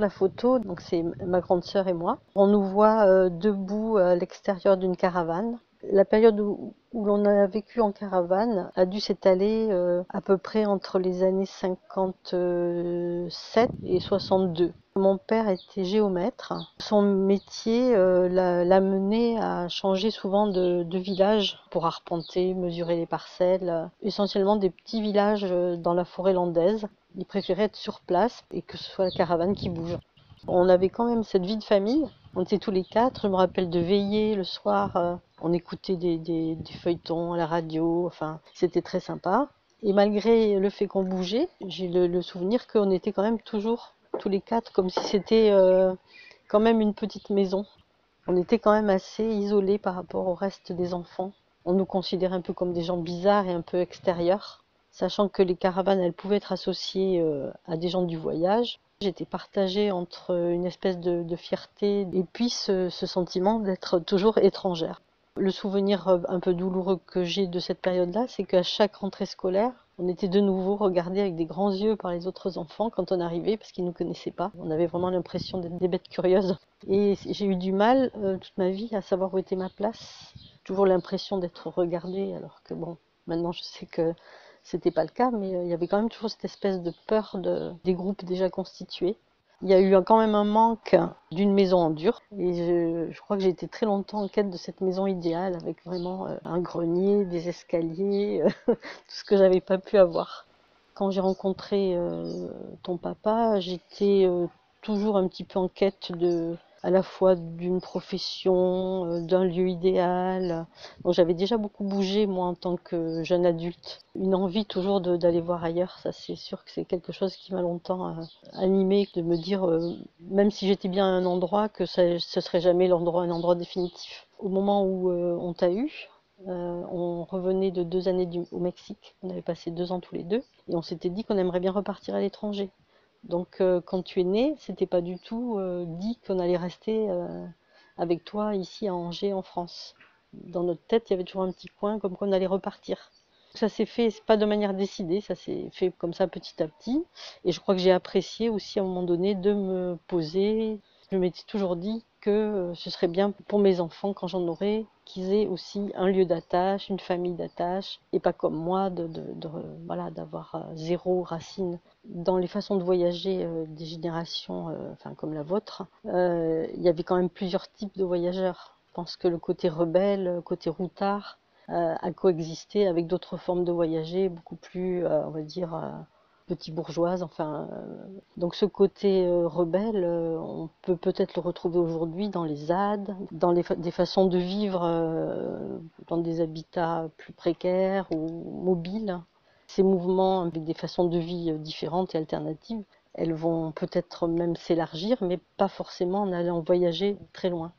la photo, donc c'est ma grande sœur et moi. On nous voit euh, debout à l'extérieur d'une caravane. La période où, l'on a vécu en caravane a dû s'étaler euh, à peu près entre les années 57 et 62. Mon père était géomètre. Son métier euh, l'a mené à changer souvent de, de, village pour arpenter, mesurer les parcelles, essentiellement des petits villages euh, dans la forêt landaise. Il préférait être sur place et que ce soit la caravane qui bouge. On avait quand même cette vie de famille. On était tous les quatre. Je me rappelle de veiller le soir. Euh, on écoutait des, feuilletons à la radio. Enfin, c'était très sympa. Et malgré le fait qu'on bougeait, j'ai le, le souvenir qu'on était quand même toujours tous les quatre, comme si c'était euh, quand même une petite maison. On était quand même assez isolés par rapport au reste des enfants. On nous considérait un peu comme des gens bizarres et un peu extérieurs, sachant que les caravanes, elles pouvaient être associées euh, à des gens du voyage. J'étais partagée entre une espèce de, fierté et puis ce, sentiment d'être toujours étrangère. Le souvenir euh, un peu douloureux que j'ai de cette période-là, c'est qu'à chaque rentrée scolaire, on était de nouveau regardés avec des grands yeux par les autres enfants quand on arrivait parce qu'ils ne nous connaissaient pas. On avait vraiment l'impression d'être des bêtes curieuses. Et j'ai eu du mal euh, toute ma vie à savoir où était ma place. Toujours l'impression d'être regardée alors que bon, maintenant je sais que c'était pas le cas, mais euh, il y avait quand même toujours cette espèce de peur de, des groupes déjà constitués. Il y a eu quand même un manque d'une maison en dur et je, crois que j'ai été très longtemps en quête de cette maison idéale avec vraiment euh, un grenier, des escaliers, euh, tout ce que j'avais pas pu avoir. Quand j'ai rencontré ton papa, j'étais toujours un petit peu en quête de à la fois d'une profession, euh, d'un lieu idéal. Donc j'avais déjà beaucoup bougé moi en tant que jeune adulte. Une envie toujours d'aller voir ailleurs, ça c'est sûr que c'est quelque chose qui m'a longtemps euh, animé, de me dire, euh, même si j'étais bien à un endroit, que ça, ce serait jamais l'endroit, un endroit définitif. Au moment où on t'a eu, on revenait de deux années au Mexique, on avait passé deux ans tous les deux, et on s'était dit qu'on aimerait bien repartir à l'étranger. Donc euh, quand tu es né, c'était pas du tout euh, dit qu'on allait rester euh, avec toi ici à Angers en France. Dans notre tête, il y avait toujours un petit coin comme qu'on allait repartir. Ça s'est fait pas de manière décidée, ça s'est fait comme ça petit à petit. Et je crois que j'ai apprécié aussi à un moment donné de me poser. Je m'étais toujours dit que ce serait bien pour mes enfants quand j'en aurai qu'ils aient aussi un lieu d'attache, une famille d'attache, et pas comme moi de, voilà d'avoir zéro racine dans les façons de voyager euh, des générations, euh, enfin comme la vôtre. Euh, il y avait quand même plusieurs types de voyageurs. Je pense que le côté rebelle, le côté routard, a coexisté avec d'autres formes de voyager beaucoup plus, on va dire petit bourgeoise. Enfin, euh, donc ce côté euh, rebelle, euh, on peut peut-être le retrouver aujourd'hui dans les ZAD, dans des façons de vivre dans des habitats plus précaires ou mobiles. Ces mouvements avec des façons de vie différentes et alternatives, elles vont peut-être même s'élargir, mais pas forcément en allant voyager très loin.